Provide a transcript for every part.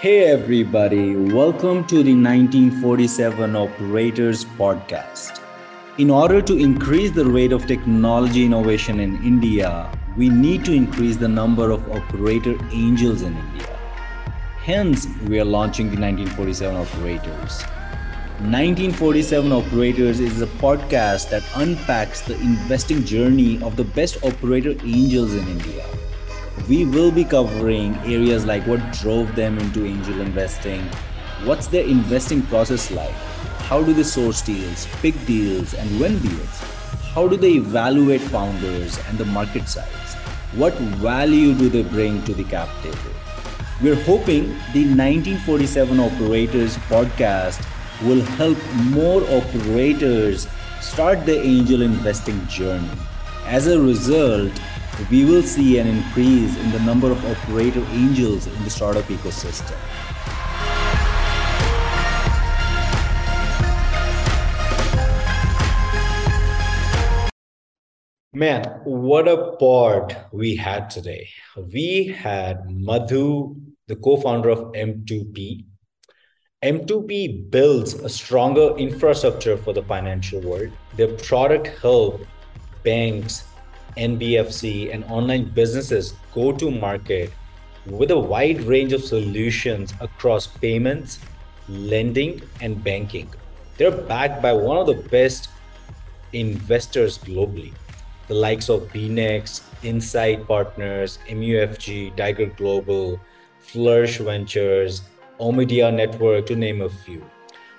Hey, everybody, welcome to the 1947 Operators Podcast. In order to increase the rate of technology innovation in India, we need to increase the number of operator angels in India. Hence, we are launching the 1947 Operators. 1947 Operators is a podcast that unpacks the investing journey of the best operator angels in India we will be covering areas like what drove them into angel investing, what's their investing process like, how do they source deals, pick deals, and win deals, how do they evaluate founders and the market size, what value do they bring to the cap table. We're hoping the 1947 Operators podcast will help more operators start their angel investing journey. As a result, we will see an increase in the number of operator angels in the startup ecosystem. Man, what a pod we had today. We had Madhu, the co founder of M2P. M2P builds a stronger infrastructure for the financial world. Their product help banks NBFC, and online businesses go to market with a wide range of solutions across payments, lending, and banking. They're backed by one of the best investors globally, the likes of Beenext, Insight Partners, MUFG, Tiger Global, Flourish Ventures, Omidyar Network, to name a few.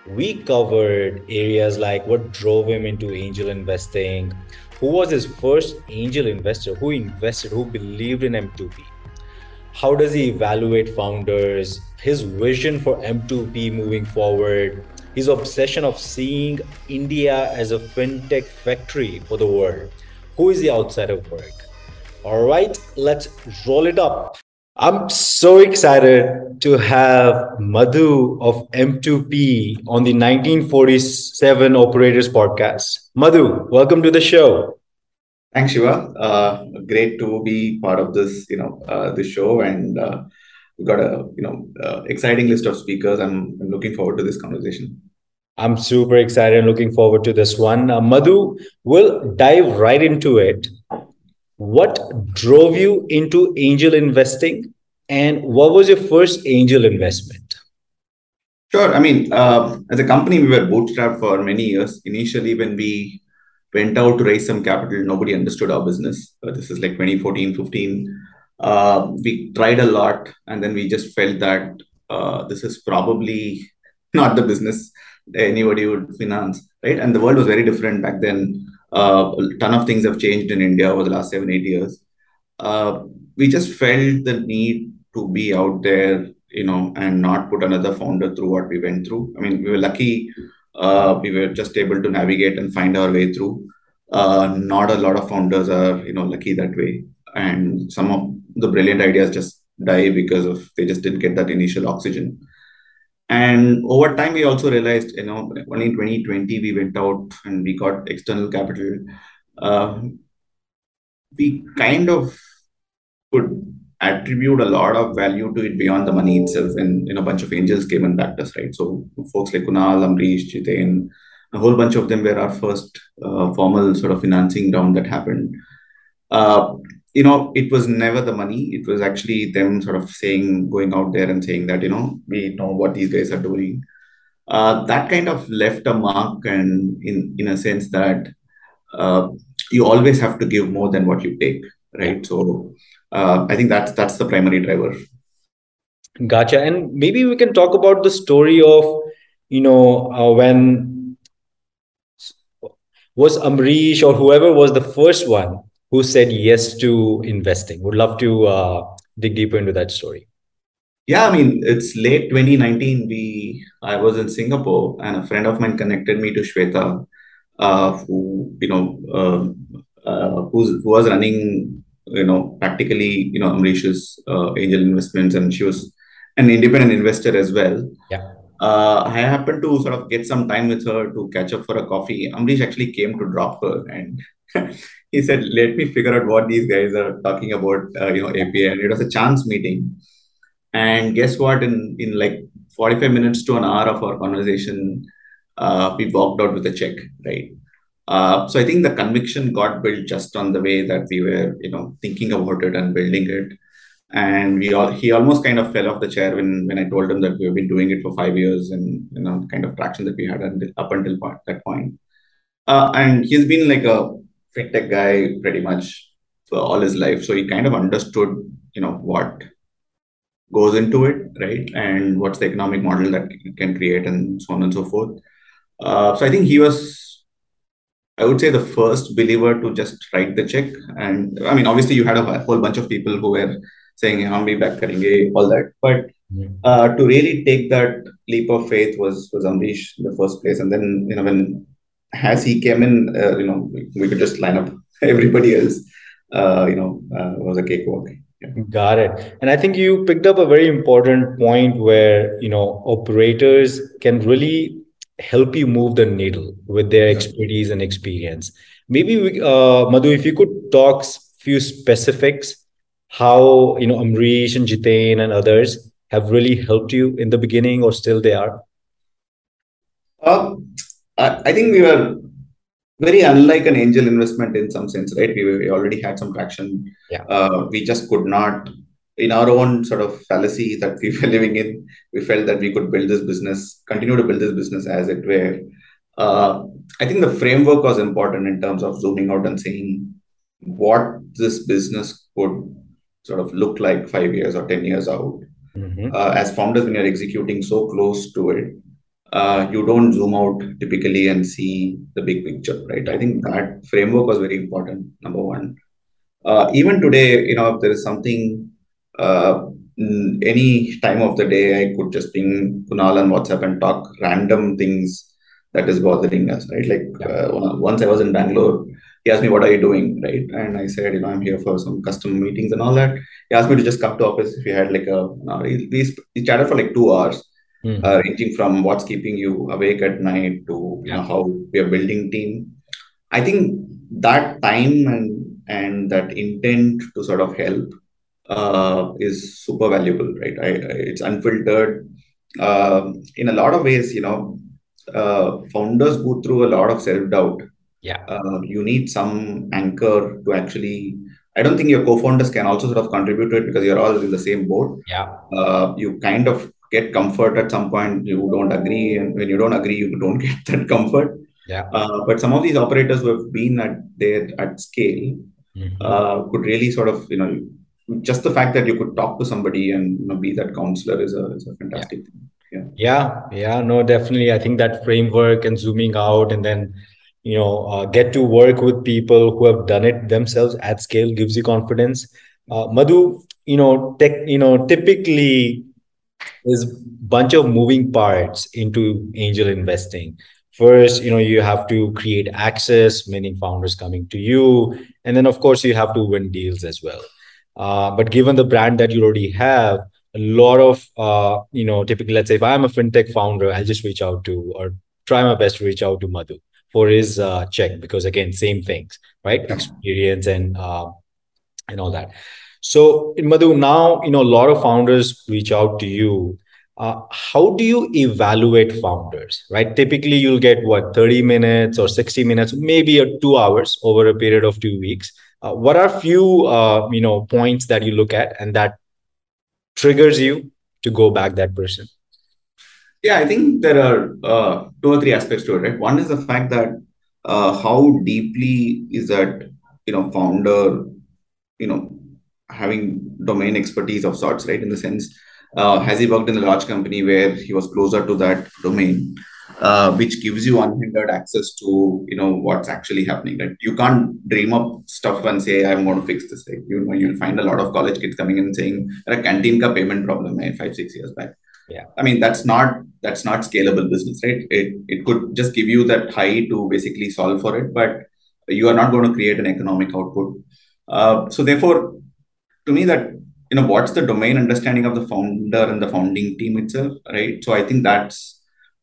We covered areas like what drove him into angel investing, who was his first angel investor, who invested, who believed in M2P. How does he evaluate founders, his vision for M2P moving forward, his obsession of seeing India as a fintech factory for the world. Who is the outside of work? All right, let's roll it up. I'm so excited to have Madhu of M2P on the 1947 Operators podcast. Madhu, welcome to the show. Thanks, Shiva. Uh, great to be part of this, you know, uh, this show, and uh, we've got a, you know, uh, exciting list of speakers. I'm, I'm, looking forward to this conversation. I'm super excited and looking forward to this one. Uh, Madhu, we'll dive right into it. What drove you into angel investing, and what was your first angel investment? Sure. I mean, uh, as a company, we were bootstrapped for many years. Initially, when we went out to raise some capital, nobody understood our business. Uh, this is like 2014, 15. Uh, we tried a lot, and then we just felt that uh, this is probably not the business anybody would finance, right? And the world was very different back then uh, a ton of things have changed in India over the last seven, eight years. Uh, we just felt the need to be out there, you know, and not put another founder through what we went through. I mean, we were lucky. Uh, we were just able to navigate and find our way through. Uh, not a lot of founders are, you know, lucky that way. And some of the brilliant ideas just die because of they just didn't get that initial oxygen. And over time, we also realized, you know, only in 2020 we went out and we got external capital. Uh, we kind of could attribute a lot of value to it beyond the money itself, and you know, a bunch of angels came and backed us, right? So folks like Kunal, Amrish, Jiten, a whole bunch of them were our first uh, formal sort of financing round that happened. Uh, you know, it was never the money. It was actually them sort of saying, going out there and saying that, you know, we know what these guys are doing. Uh, that kind of left a mark, and in in a sense that uh, you always have to give more than what you take, right? So uh, I think that's that's the primary driver. Gotcha. And maybe we can talk about the story of, you know, uh, when was Amrish or whoever was the first one who said yes to investing. Would love to uh, dig deeper into that story. Yeah, I mean, it's late 2019. We I was in Singapore, and a friend of mine connected me to Shweta, uh, who you know, uh, uh, who was running, you know, practically, you know, Amrish's uh, angel investments, and she was an independent investor as well. Yeah. Uh, I happened to sort of get some time with her to catch up for a coffee. Amrish actually came to drop her, and he said, "Let me figure out what these guys are talking about." Uh, you know, API, and it was a chance meeting. And guess what? In in like 45 minutes to an hour of our conversation, uh, we walked out with a check, right? Uh, so I think the conviction got built just on the way that we were, you know, thinking about it and building it. And we all he almost kind of fell off the chair when when I told him that we've been doing it for five years and you know kind of traction that we had until, up until that point. Uh, and he's been like a fintech guy pretty much for all his life, so he kind of understood, you know, what goes into it, right? And what's the economic model that can create and so on and so forth. Uh, so I think he was I would say the first believer to just write the check. And I mean, obviously, you had a whole bunch of people who were saying, "Hum bhi back karenge," all that. But uh, to really take that leap of faith was was Amrish in the first place. And then you know when as he came in, uh, you know we could just line up everybody else. Uh, you know, uh, was a cakewalk. Yeah. Got it. And I think you picked up a very important point where you know operators can really help you move the needle with their expertise and experience. Maybe, we, uh, Madhu, if you could talk few specifics, how you know Amrish and Jiten and others have really helped you in the beginning, or still they are. Uh, I think we were very unlike an angel investment in some sense, right? We, we already had some traction. Yeah. Uh, we just could not in our own sort of fallacy that we were living in, we felt that we could build this business, continue to build this business as it were. Uh, I think the framework was important in terms of zooming out and saying what this business could sort of look like five years or 10 years out. Mm-hmm. Uh, as founders, when you're executing so close to it, uh, you don't zoom out typically and see the big picture, right? I think that framework was very important, number one. Uh, even today, you know, if there is something any time of the day, I could just ping Kunal on WhatsApp and talk random things that is bothering us, right? Like uh, once I was in Bangalore, he asked me, "What are you doing?" Right, and I said, "You know, I'm here for some custom meetings and all that." He asked me to just come to office if he had like a. No, we, we chatted for like two hours, mm-hmm. uh, ranging from what's keeping you awake at night to you know how we are building team. I think that time and and that intent to sort of help uh, is super valuable, right? I, I, it's unfiltered. Uh, in a lot of ways, you know, uh, founders go through a lot of self doubt. Yeah. Uh, you need some anchor to actually. I don't think your co-founders can also sort of contribute to it because you're all in the same boat. Yeah. Uh, you kind of get comfort at some point. You don't agree, and when you don't agree, you don't get that comfort. Yeah. Uh, but some of these operators who have been at there at scale mm-hmm. could really sort of you know just the fact that you could talk to somebody and you know, be that counselor is a, is a fantastic yeah. thing. Yeah. yeah, yeah, no, definitely. I think that framework and zooming out and then you know uh, get to work with people who have done it themselves at scale gives you confidence. Uh, Madhu, you know, tech, you know, typically is bunch of moving parts into angel investing. First, you know, you have to create access, meaning founders coming to you, and then of course you have to win deals as well. Uh, but given the brand that you already have, a lot of uh, you know, typically, let's say if I'm a fintech founder, I'll just reach out to or try my best to reach out to Madhu for his uh, check because again, same things, right? Experience and uh, and all that. So in Madhu, now you know a lot of founders reach out to you. Uh, how do you evaluate founders right typically you'll get what 30 minutes or 60 minutes maybe a two hours over a period of two weeks uh, what are a few uh, you know points that you look at and that triggers you to go back that person? Yeah i think there are uh, two or three aspects to it right? One is the fact that uh, how deeply is that you know founder you know having domain expertise of sorts right? In the sense uh, has he worked in a large company where he was closer to that domain uh, which gives you unhindered access to you know what's actually happening right? You can't dream up stuff and say i'm going to fix this right? You know you'll find a lot of college kids coming in and saying a canteen ka payment problem hai five six years back. Yeah. I mean that's not that's not scalable business right? It it could just give you that high to basically solve for it but you are not going to create an economic output. Uh, so therefore to me that you know what's the domain understanding of the founder and the founding team itself right? So i think that's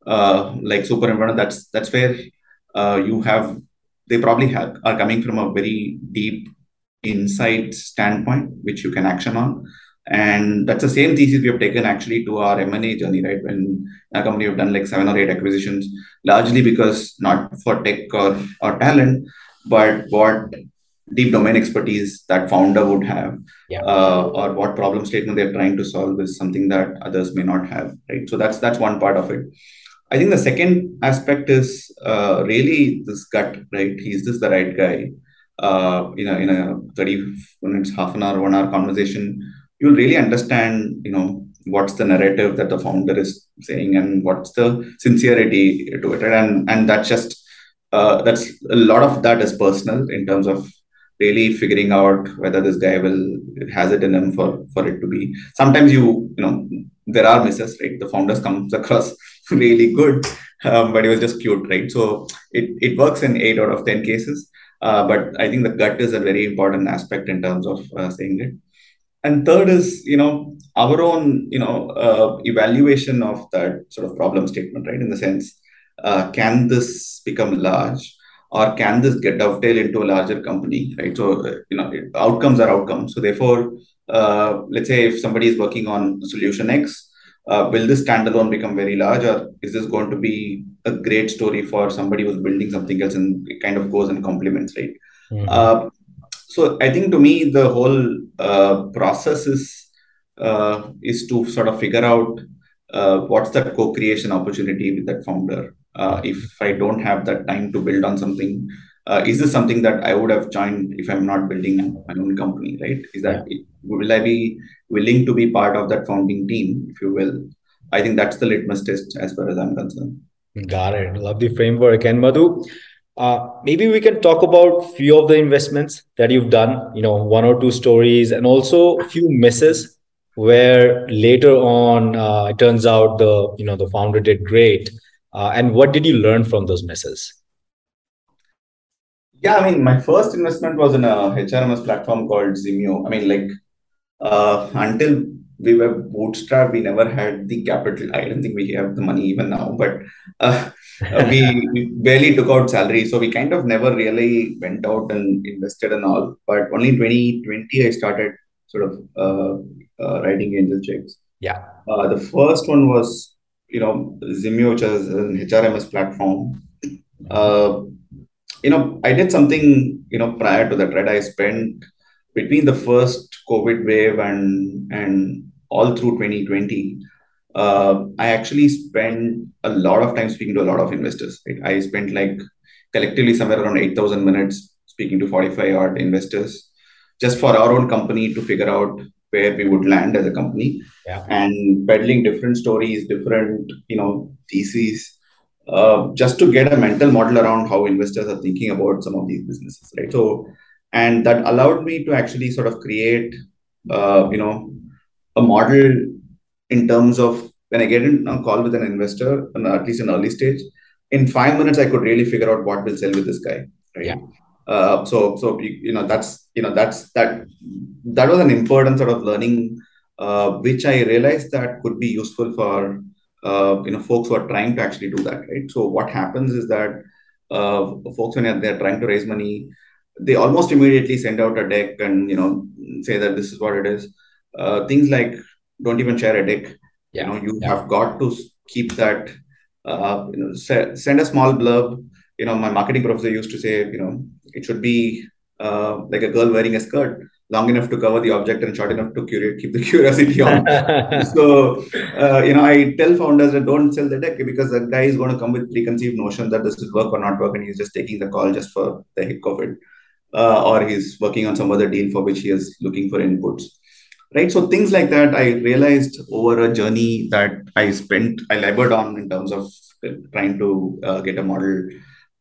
uh, like super important. That's that's where uh, you have they probably have are coming from a very deep insight standpoint, which you can action on. And that's the same thesis we have taken actually to our M&A journey, right? When our company have done like seven or eight acquisitions, largely because not for tech or, or talent, but what deep domain expertise that founder would have yeah. uh, or what problem statement they're trying to solve is something that others may not have right so that's that's one part of it i think the second aspect is uh, really this gut right? Is this the right guy. Uh, in, a, in a 30 minutes half an hour one hour conversation you'll really understand you know what's the narrative that the founder is saying and what's the sincerity to it and and that's just uh, that's a lot of that is personal in terms of really figuring out whether this guy will has it in him for for it to be. Sometimes you you know there are misses right? The founders comes across really good um, but it was just cute right so it, it works in 8 out of 10 cases uh, but i think the gut is a very important aspect in terms of uh, saying it and third is you know our own you know uh, evaluation of that sort of problem statement right in the sense uh, can this become large or can this get dovetail into a larger company, right? So, uh, you know, outcomes are outcomes. So, therefore, uh, let's say if somebody is working on solution X, will this standalone become very large, or is this going to be a great story for somebody who's building something else and it kind of goes and complements, right? Mm-hmm. Uh, so, I think to me, the whole uh, process is uh, is to sort of figure out what's that co-creation opportunity with that founder uh, if I don't have that time to build on something, uh, is this something that I would have joined if I'm not building my own company, right? Is that yeah. will I be willing to be part of that founding team, if you will? I think that's the litmus test as far as I'm concerned. Got it. Love the framework. And Madhu, uh, maybe we can talk about few of the investments that you've done. You know, one or two stories, and also a few misses where later on uh, it turns out the you know the founder did great uh, and what did you learn from those misses? Yeah, I mean, my first investment was in a HRMS platform called Zimyo. I mean, like, uh, until we were bootstrapped, we never had the capital. I don't think we have the money even now, but uh, we, barely took out salary. So we kind of never really went out and invested and all. But only in 2020, I started sort of uh, uh, writing angel checks. Yeah. Uh, the first one was you know, Zimyo, which is an HRMS platform. You know, I did something, you know, prior to that, right? I spent between the first COVID wave and and all through 2020, uh, I actually spent a lot of time speaking to a lot of investors. Right? I spent like collectively somewhere around 8,000 minutes speaking to 45 odd investors just for our own company to figure out where we would land as a company yeah. and peddling different stories different you know theses uh, just to get a mental model around how investors are thinking about some of these businesses right so and that allowed me to actually sort of create uh, you know a model in terms of when i get in a call with an investor at least in early stage in five minutes i could really figure out what will sell with this guy right yeah. Uh, so so you know that's you know that's that that was an important sort of learning uh, which i realized that could be useful for uh, you know folks who are trying to actually do that right? So what happens is that uh, folks when they're trying to raise money they almost immediately send out a deck and you know say that this is what it is. Uh, things like don't even share a deck. Yeah. you know you yeah. have got to keep that uh, you know send a small blurb. You know, my marketing professor used to say, you know, it should be uh, like a girl wearing a skirt, long enough to cover the object and short enough to curate, keep the curiosity on. so, uh, you know, I tell founders that don't sell the deck because that guy is going to come with preconceived notion that this will work or not work, and he's just taking the call just for the heck of it, uh, or he's working on some other deal for which he is looking for inputs. Right. So things like that, I realized over a journey that I spent, I labored on in terms of trying to uh, get a model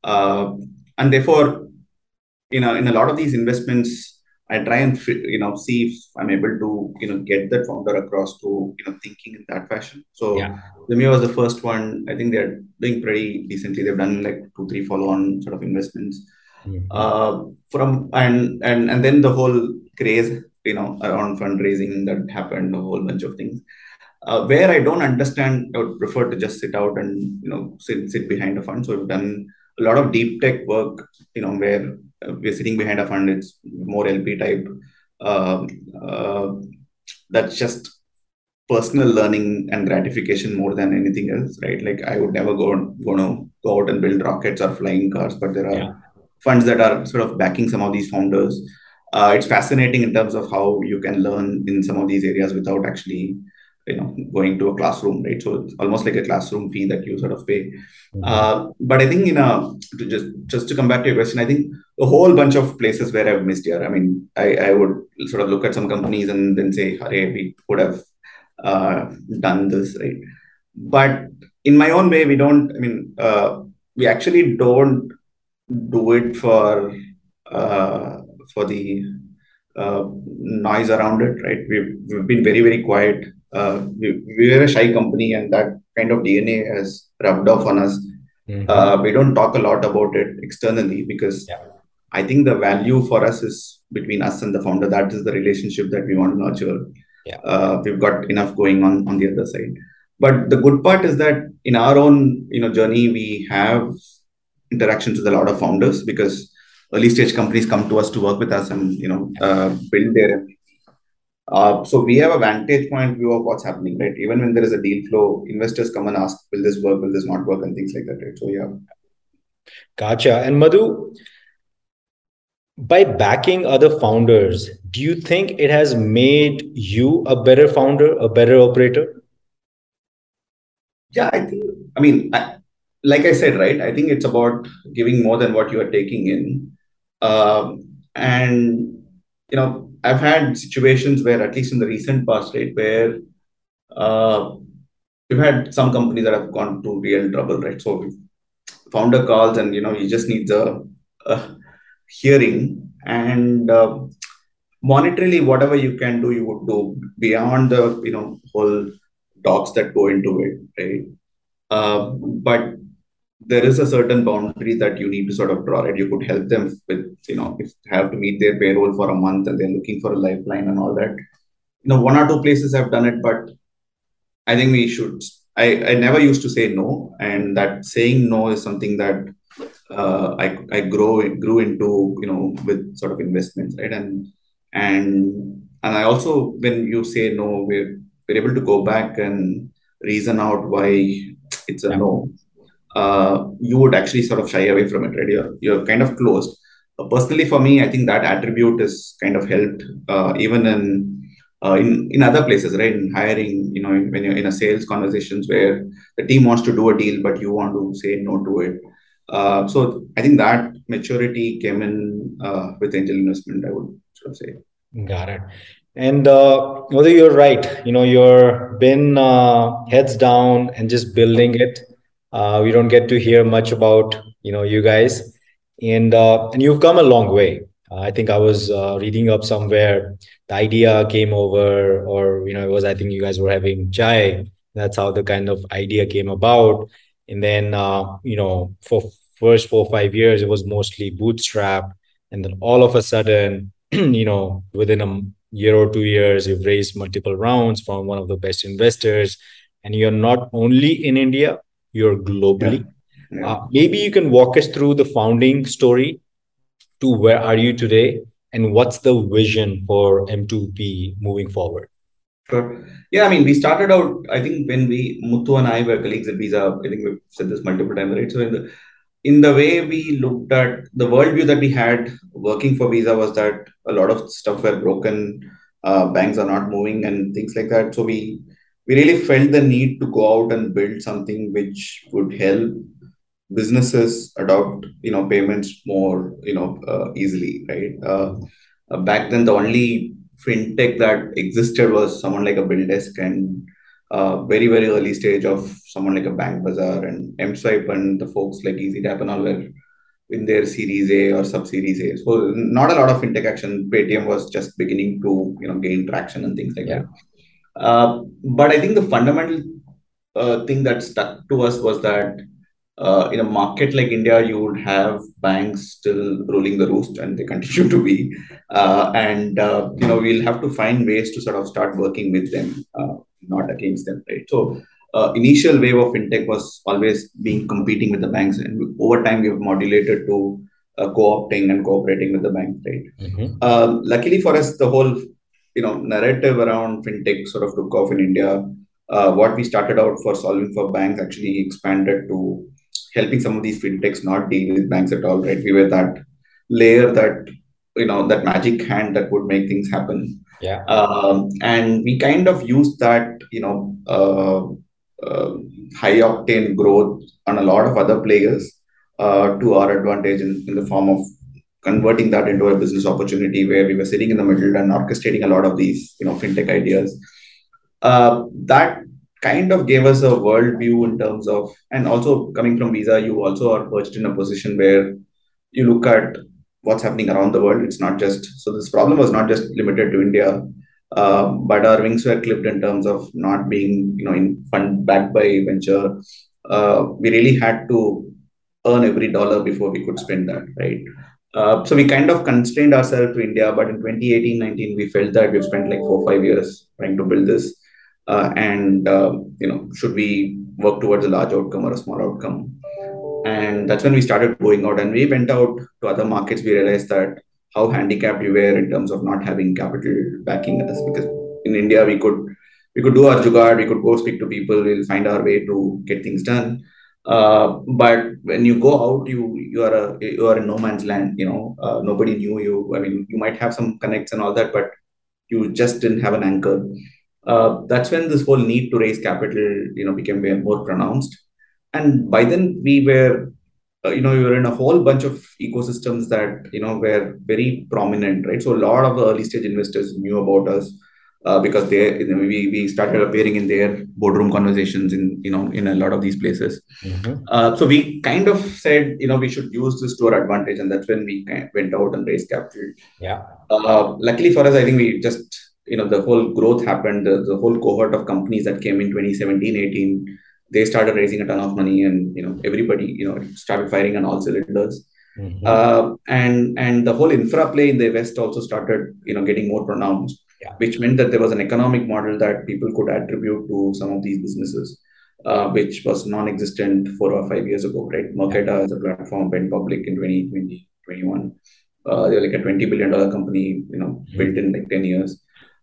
uh, and therefore, you know, in a lot of these investments, I try and you know see if I'm able to you know get that founder across to you know thinking in that fashion. So yeah. Was the first one. I think they're doing pretty decently. They've done like two, three follow-on sort of investments. Mm-hmm. Uh, from and and and then the whole craze you know around fundraising that happened, a whole bunch of things. Uh, where I don't understand, I would prefer to just sit out and you know sit sit behind a fund. So we've done a lot of deep tech work, you know, where we're sitting behind a fund, it's more LP type. Um, uh, that's just personal learning and gratification more than anything else, right? Like I would never go gonna go out and build rockets or flying cars, but there are yeah. funds that are sort of backing some of these founders. Uh, it's fascinating in terms of how you can learn in some of these areas without actually you know going to a classroom right? So it's almost like a classroom fee that you sort of pay. Mm-hmm. uh, but i think you know to just just to come back to your question i think a whole bunch of places where i've missed here. I mean i i would sort of look at some companies and then say hey we could have uh, done this right? But in my own way we don't i mean uh, we actually don't do it for uh, for the uh, noise around it right? We've, we've been very very quiet uh, we, we were a shy company and that kind of DNA has rubbed off on us. Mm-hmm. Uh, we don't talk a lot about it externally because yeah. I think the value for us is between us and the founder. That is the relationship that we want to nurture. Yeah. Uh, we've got enough going on on the other side. But the good part is that in our own you know journey, we have interactions with a lot of founders because early stage companies come to us to work with us and you know uh, build their so we have a vantage point view of what's happening, right? Even when there is a deal flow, investors come and ask, will this work, will this not work, and things like that, right? So yeah. Gotcha. And Madhu, by backing other founders, do you think it has made you a better founder, a better operator? Yeah, I think, I mean, I, like I said, right? I think it's about giving more than what you are taking in. Um, and, you know, I've had situations where, at least in the recent past, right, where uh, we've had some companies that have gone to real trouble, right? So founder calls and you know he just needs a, a hearing and uh, monetarily whatever you can do you would do beyond the you know whole docs that go into it right uh, but there is a certain boundary that you need to sort of draw right? You could help them with you know if have to meet their payroll for a month and they're looking for a lifeline and all that. You know one or two places have done it but i think we should i i never used to say no. And that saying no is something that uh, i i grow grew into you know with sort of investments right? And and and i also when you say no we're we're able to go back and reason out why it's a no uh, you would actually sort of shy away from it, right? You're, you're kind of closed. Uh, personally, for me, I think that attribute is kind of helped uh, even in uh, in in other places, right? In hiring, you know, when you're in a sales conversations where the team wants to do a deal, but you want to say no to it. Uh, so I think that maturity came in with angel investment. I would sort of say. Got it. And whether you're right, you know, you're been heads down and just building it uh, we don't get to hear much about you know you guys, and uh, and you've come a long way. Uh, I think I was uh, reading up somewhere the idea came over, or you know, it was I think you guys were having chai. That's how the kind of idea came about. And then uh, you know, for first four five years, it was mostly bootstrap, and then all of a sudden, you know, within a year or two years, you've raised multiple rounds from one of the best investors, and you're not only in India, you're globally. Yeah. Yeah. Uh, maybe you can walk us through the founding story to where are you today and what's the vision for M2P moving forward? Sure. Yeah, I mean, we started out, I think when we, Muthu and I were colleagues at Visa, I think we've said this multiple times, right? So in the, in the way we looked at the worldview that we had working for Visa was that a lot of stuff were broken, uh, banks are not moving and things like that. So we we really felt the need to go out and build something which would help businesses adopt you know payments more you know uh, easily right? Uh, uh, back then the only fintech that existed was someone like a BillDesk and uh, very very early stage of someone like a BankBazaar and mswipe and the folks like Ezetap and all were in their series a or sub series a. So not a lot of fintech action. Paytm was just beginning to you know gain traction and things like yeah. that uh, but I think the fundamental uh, thing that stuck to us was that uh, in a market like India, you would have banks still ruling the roost, and they continue to be. Uh, and uh, you know, we'll have to find ways to sort of start working with them, not against them, right? So. initial wave of fintech was always being competing with the banks, and over time we've modulated to co-opting and cooperating with the banks, right? Mm-hmm. luckily for us, the whole you know narrative around fintech sort of took off in India. Uh, what we started out for solving for banks actually expanded to helping some of these fintechs not deal with banks at all. Right, we were that layer that you know that magic hand that would make things happen. Yeah. Um, and we kind of used that you know uh, uh, high octane growth on a lot of other players uh, to our advantage in, in the form of converting that into a business opportunity where we were sitting in the middle and orchestrating a lot of these you know fintech ideas. Uh, that kind of gave us a worldview in terms of and also coming from visa you also are perched in a position where you look at what's happening around the world. It's not just so this problem was not just limited to india uh, but our wings were clipped in terms of not being you know in fund backed by venture. Uh, we really had to earn every dollar before we could spend that right uh, so we kind of constrained ourselves to India, but in 2018 19, we felt that we've spent like four five years trying to build this. Uh, and, uh, you know, should we work towards a large outcome or a small outcome? And that's when we started going out and we went out to other markets. We realized that how handicapped we were in terms of not having capital backing us because in India, we could we could do our jugaad, we could go speak to people, we'll find our way to get things done. Uh, but when you go out, you you are a you are in no man's land. You know, uh, nobody knew you. I mean, you might have some connects and all that, but you just didn't have an anchor. Uh, that's when this whole need to raise capital, you know, became more pronounced. And by then, we were, uh, you know, we were in a whole bunch of ecosystems that you know were very prominent, right? So a lot of the early stage investors knew about us uh, because they you know, we, we started appearing in their boardroom conversations in you know in a lot of these places. Mm-hmm. uh, so we kind of said you know we should use this to our advantage and that's when we kind of went out and raised capital. Yeah. Uh, luckily for us i think we just you know the whole growth happened. The, the whole cohort of companies that came in 2017 18 they started raising a ton of money and you know everybody you know started firing on all cylinders. Mm-hmm. uh, and and the whole infra play in the west also started you know getting more pronounced yeah. which meant that there was an economic model that people could attribute to some of these businesses, uh, which was non-existent four or five years ago, right? Yeah. as a platform went public in 2020, 21. Uh, they're like a $20 billion company, you know, mm-hmm. built in like 10 years.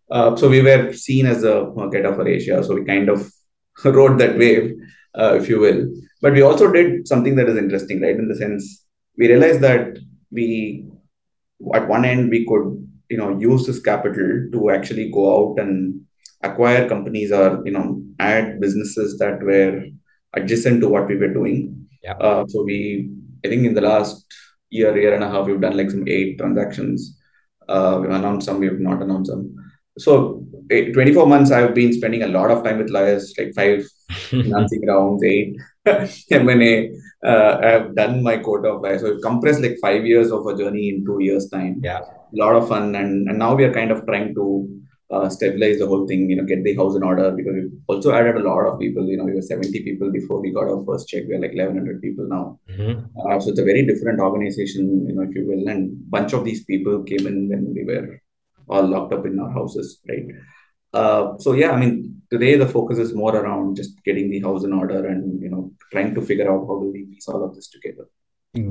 Uh, so we were seen as a Marqeta for Asia. So we kind of rode that wave, uh, if you will. But we also did something that is interesting, right? In the sense, we realized that we, at one end, we could you know use this capital to actually go out and acquire companies or you know add businesses that were adjacent to what we were doing. Yeah. Uh, so we, I think in the last year, year and a half, we've done like some eight transactions. Uh, we've announced some, we've not announced some. So eight, 24 months, I've been spending a lot of time with lawyers, like five financing rounds, eight M&A. Uh, I've done my quota of lawyers. So we've compressed like five years of a journey in two years' time. Yeah a lot of fun and, and now we are kind of trying to uh, stabilize the whole thing you know get the house in order because we've also added a lot of people you know we were 70 people before we got our first check we're like 1100 people now. Mm-hmm. uh, so it's a very different organization you know if you will and bunch of these people came in when we were all locked up in our houses right? Uh, so yeah i mean today the focus is more around just getting the house in order and you know trying to figure out how do we piece all of this together.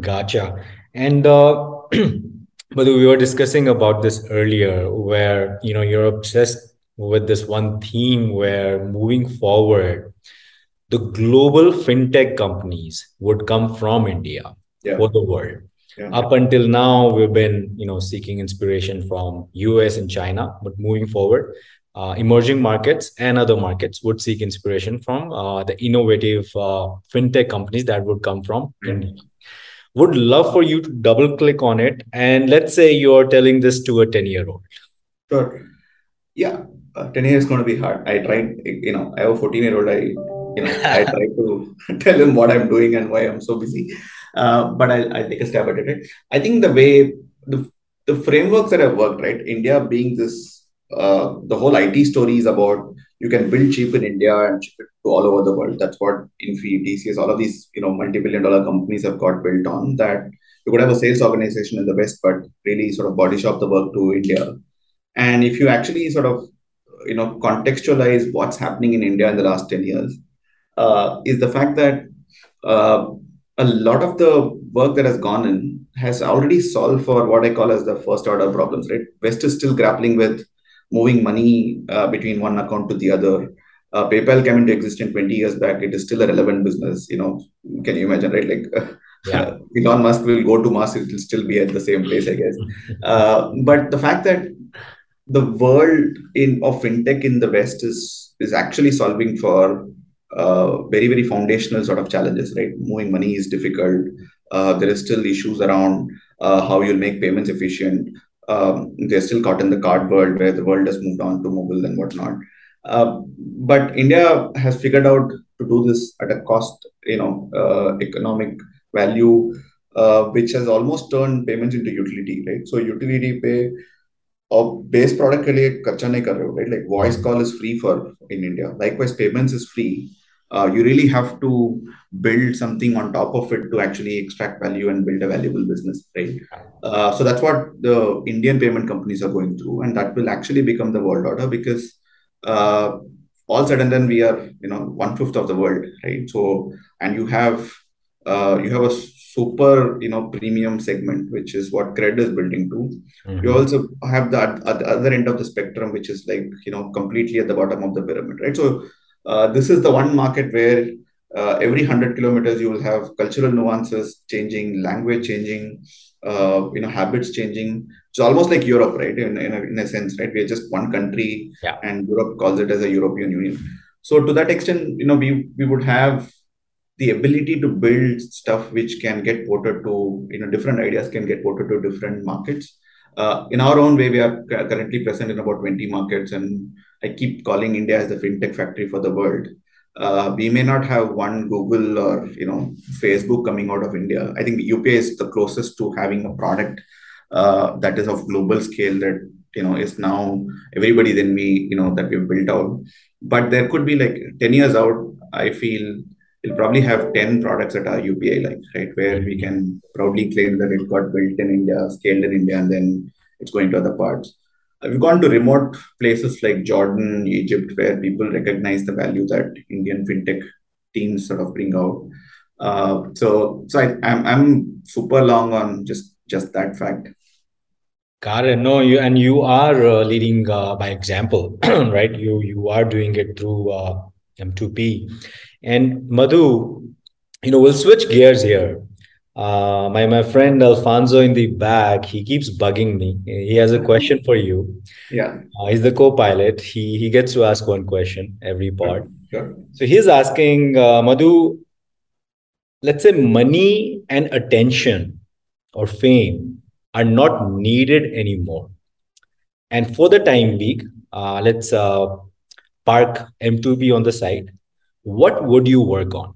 Gotcha. And uh but we were discussing about this earlier where you know you're obsessed with this one theme where moving forward the global fintech companies would come from india yeah. for the world yeah. up until now we've been you know seeking inspiration from us and china but moving forward uh, emerging markets and other markets would seek inspiration from uh, the innovative uh, fintech companies that would come from mm-hmm. india would love for you to double click on it and let's say you're telling this to a 10 year old sure. Yeah uh, 10 years is going to be hard. I tried you know i have a 14 year old i you know i try to tell him what i'm doing and why i'm so busy. Uh, but I'll, I'll take a stab at it i think the way the, the frameworks that have worked right? India being this uh, the whole it story is about you can build cheap in India and ship it to all over the world. That's what Infy, TCS, all of these, you know, multi-billion dollar companies have got built on that you could have a sales organization in the West, but really sort of body shop the work to India. And if you actually sort of, you know, contextualize what's happening in India in the last 10 years, uh, is the fact that uh, a lot of the work that has gone in has already solved for what I call as the first order problems, right? West is still grappling with moving money uh, between one account to the other. Uh, PayPal came into existence 20 years back. It is still a relevant business. You know, can you imagine, right? Like yeah. Elon Musk will go to Mars, it will still be at the same place, I guess. Uh, but the fact that the world in of fintech in the West is is actually solving for uh, very very foundational sort of challenges, right? Moving money is difficult. Uh, there is still issues around uh, how you'll make payments efficient um, they're still caught in the card world where the world has moved on to mobile and whatnot. Uh, but India has figured out to do this at a cost, you know, uh, economic value, uh, which has almost turned payments into utility, right? So utility pay or base product right? Like voice call is free for in India. Likewise, payments is free. Uh, you really have to build something on top of it to actually extract value and build a valuable business, right? Uh, so that's what the Indian payment companies are going through, and that will actually become the world order because uh, all said and done, we are you know one fifth of the world, right? So and you have uh, you have a super you know premium segment which is what cred is building to mm-hmm. you also have that at the other end of the spectrum which is like you know completely at the bottom of the pyramid right so this is the one market where uh, every 100 kilometers you will have cultural nuances changing language changing uh, you know habits changing. It's almost like europe right? In, in, a, in a sense right? We're just one country yeah. and europe calls it as a european union. So to that extent you know we we would have the ability to build stuff which can get ported to you know different ideas can get ported to different markets. uh, in our own way we are currently present in about 20 markets and i keep calling india as the fintech factory for the world. Uh, we may not have one google or you know facebook coming out of india. I think upi is the closest to having a product uh, that is of global scale that you know is now everybody then we you know that we've built out. But there could be like 10 years out i feel we'll probably have 10 products that are UPI like, right? Where we can proudly claim that it got built in India, scaled in India, and then it's going to other parts. We've gone to remote places like Jordan, Egypt, where people recognize the value that Indian fintech teams sort of bring out. Uh, so, so I, I'm I'm super long on just just that fact. It. No, you and you are uh, leading uh, by example, right? You you are doing it through uh, M2P, and Madhu, you know, we'll switch gears here. Uh, my my friend Alfonso in the back, he keeps bugging me. He has a question for you. Yeah, uh, he's the co-pilot. He he gets to ask one question every part. Sure. So he's asking uh, Madhu. Let's say money and attention or fame are not needed anymore, and for the time being, uh, let's uh, park M2P on the side what would you work on?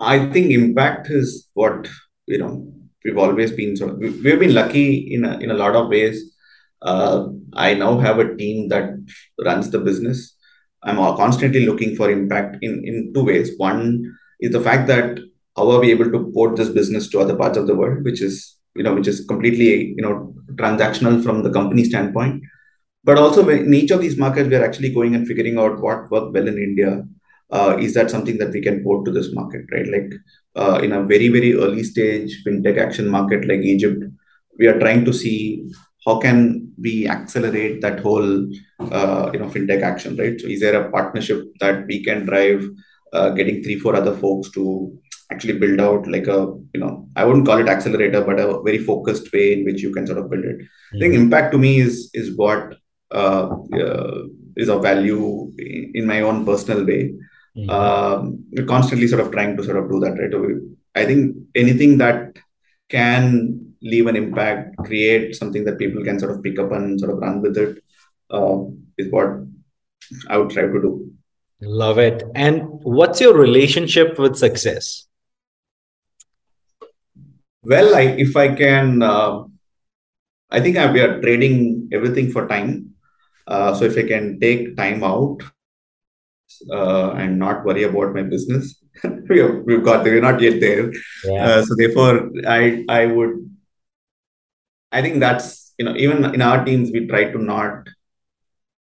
I think impact is what you know we've always been of we've been lucky in a, in a lot of ways. Uh, I now have a team that runs the business. I'm constantly looking for impact in in two ways. One is the fact that how are we able to port this business to other parts of the world, which is you know which is completely you know transactional from the company standpoint but also in each of these markets, we are actually going and figuring out what worked well in India. Uh, is that something that we can port to this market, right? Like uh, in a very, very early stage fintech action market like Egypt, we are trying to see how can we accelerate that whole uh, you know fintech action, right? So is there a partnership that we can drive, uh, getting three, four other folks to actually build out like a you know I wouldn't call it accelerator, but a very focused way in which you can sort of build it. Mm-hmm. I think mm-hmm. impact to me is is what uh, uh, is of value in my own personal way. Mm-hmm. Um, we're constantly sort of trying to sort of do that, right? Away. I think anything that can leave an impact, create something that people can sort of pick up and sort of run with it, uh, is what I would try to do. Love it. And what's your relationship with success? Well, I, if I can, uh, I think I, we are trading everything for time. Uh, so if I can take time out uh, and not worry about my business, we have, we've got we're not yet there. Yeah. Uh, so therefore, I I would I think that's you know even in our teams we try to not,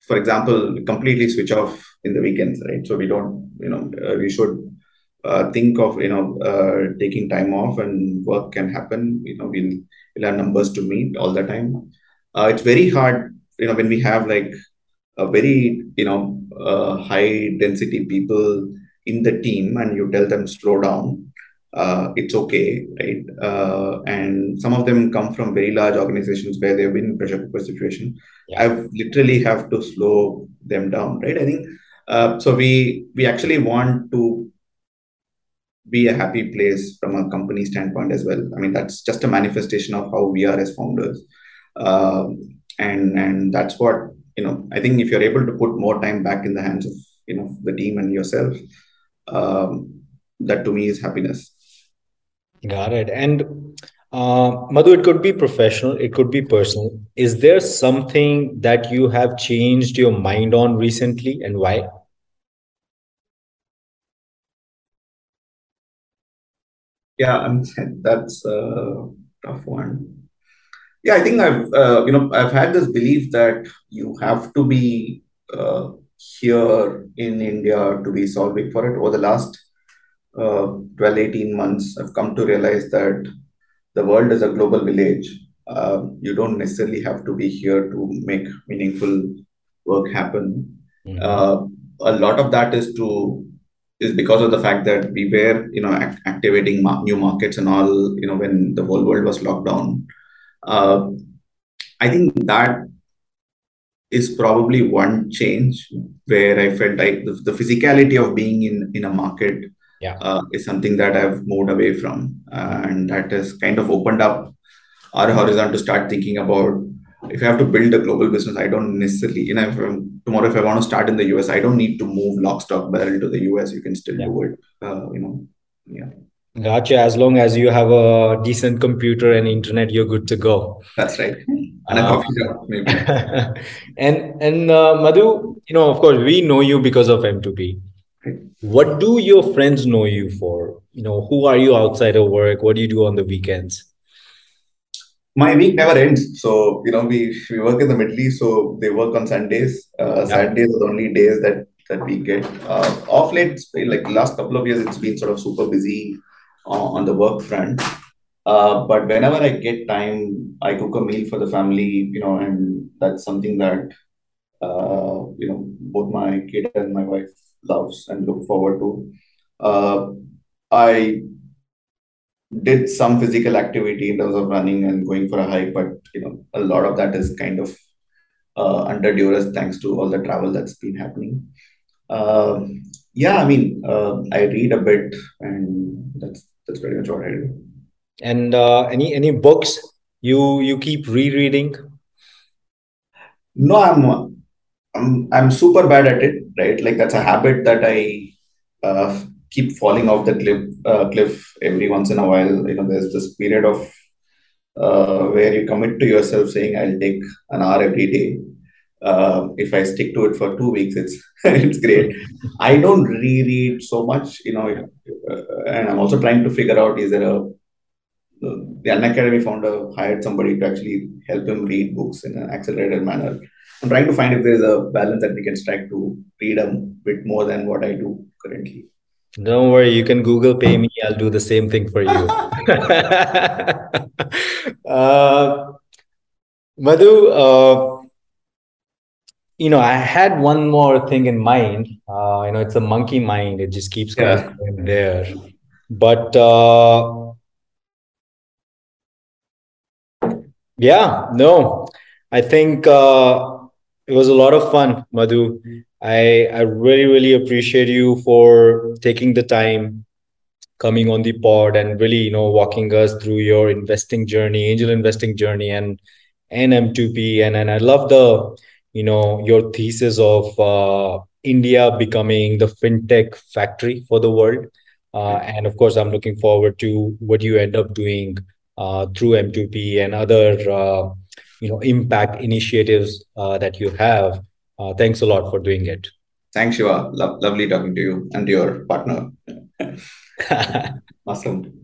for example, completely switch off in the weekends, right? So we don't you know uh, we should uh, think of you know uh, taking time off and work can happen. You know, we'll we'll have numbers to meet all the time. Uh, it's very hard, you know, when we have like a very you know uh, high density people in the team and you tell them slow down uh, it's okay, right? Uh, and some of them come from very large organizations where they've been in pressure cooker situation. Yeah. I've literally have to slow them down, right? I think uh, so. We we actually want to be a happy place from a company standpoint as well. I mean, that's just a manifestation of how we are as founders, um, and and that's what you know. I think if you're able to put more time back in the hands of you know the team and yourself, um, that to me is happiness. Got it. And uh, Madhu, it could be professional, it could be personal. Is there something that you have changed your mind on recently and why? Yeah, I'm, that's a tough one. Yeah, I think I've uh, you know I've had this belief that you have to be uh, here in India to be solving for it. Over the last uh, 12, 18 months, I've come to realize that the world is a global village. Uh, you don't necessarily have to be here to make meaningful work happen. Mm-hmm. Uh, a lot of that is to is because of the fact that we were, you know, act- activating ma- new markets and all, you know, when the whole world was locked down. Uh, I think that is probably one change where I felt like the, the physicality of being in in a market yeah. uh, is something that I've moved away from. And that has kind of opened up our horizon to start thinking about if I have to build a global business, I don't necessarily, you know, if tomorrow if I want to start in the US, I don't need to move lock, stock, barrel to the US. You can still yeah. do it, uh, you know, yeah. Gotcha. As long as you have a decent computer and internet, you're good to go. That's right. And a coffee shop, maybe. and and uh, Madhu, you know, of course, we know you because of M2P what do your friends know you for you know who are you outside of work what do you do on the weekends my week never ends so you know we we work in the middle east so they work on sundays uh, yeah. saturdays are the only days that that we get uh, off late like last couple of years it's been sort of super busy uh, on the work front uh, but whenever i get time i cook a meal for the family you know and that's something that uh, you know both my kid and my wife loves and look forward to. Uh, I did some physical activity in terms of running and going for a hike, but you know, a lot of that is kind of uh, under duress thanks to all the travel that's been happening. Uh, yeah, I mean, uh, I read a bit, and that's that's pretty much what I do. And uh, any any books you you keep rereading? No, I'm I'm I'm super bad at it, right? Like that's a habit that I uh, keep falling off the cliff uh, cliff every once in a while. You know, there's this period of uh, where you commit to yourself saying, "I'll take an hour every day." Uh, if I stick to it for two weeks, it's it's great. I don't reread so much, you know, uh, and I'm also trying to figure out is there a the Unacademy founder hired somebody to actually help him read books in an accelerated manner I'm trying to find if there's a balance that we can strike to read a bit more than what I do currently. Don't worry, you can Google pay me. I'll do the same thing for you. uh, Madhu, uh, you know, I had one more thing in mind. Uh, you know, it's a monkey mind. It just keeps yeah. going there. But uh, yeah, no, I think uh, it was a lot of fun, Madhu. I I really really appreciate you for taking the time, coming on the pod, and really you know walking us through your investing journey, angel investing journey, and and M2P, and and I love the you know your thesis of uh, India becoming the fintech factory for the world. Uh, and of course, I'm looking forward to what you end up doing uh, through M2P and other uh, you know impact initiatives uh, that you have. Uh, thanks a lot for doing it. Thanks, Shiva. Lo- lovely talking to you and your partner. awesome.